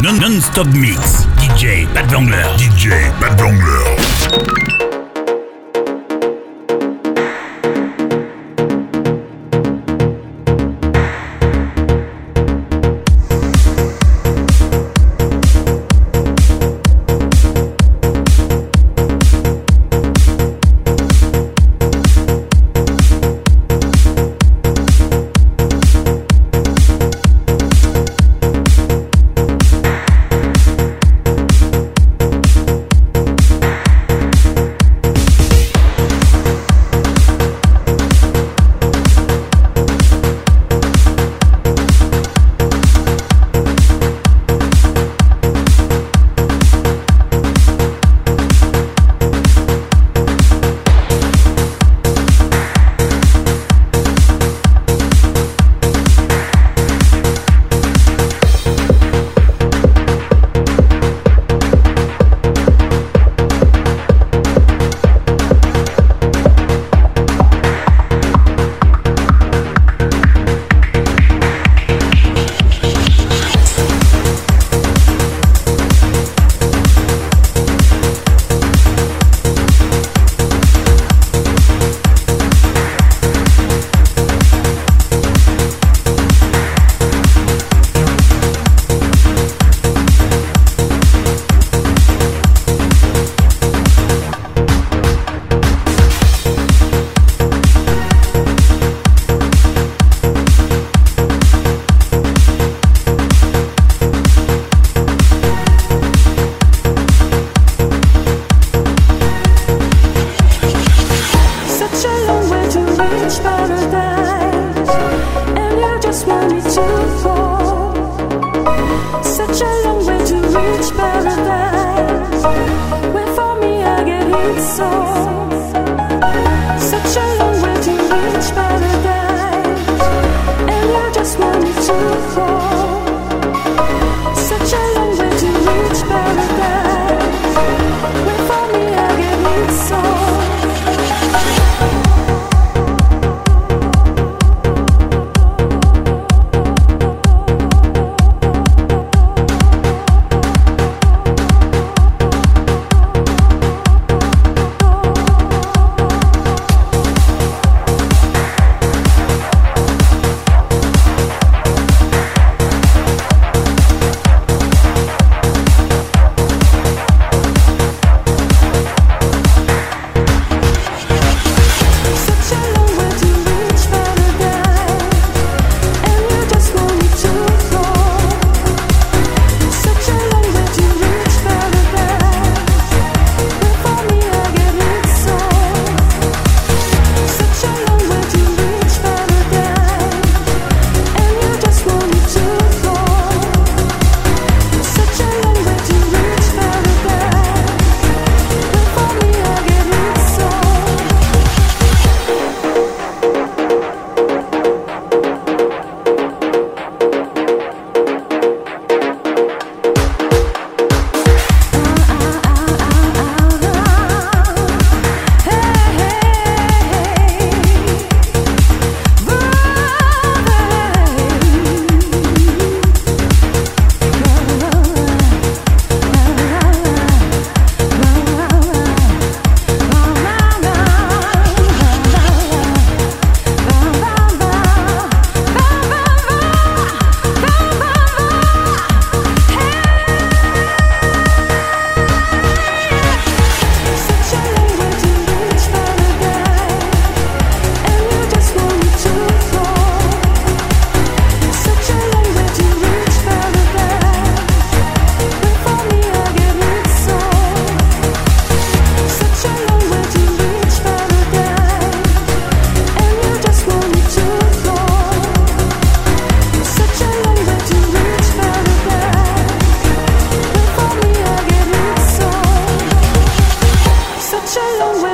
Non-stop mix. DJ Pat Vangler. DJ Pat Vangler.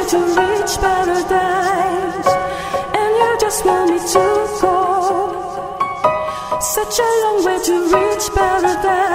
to reach paradise, and you just want me to go. Such a long way to reach paradise.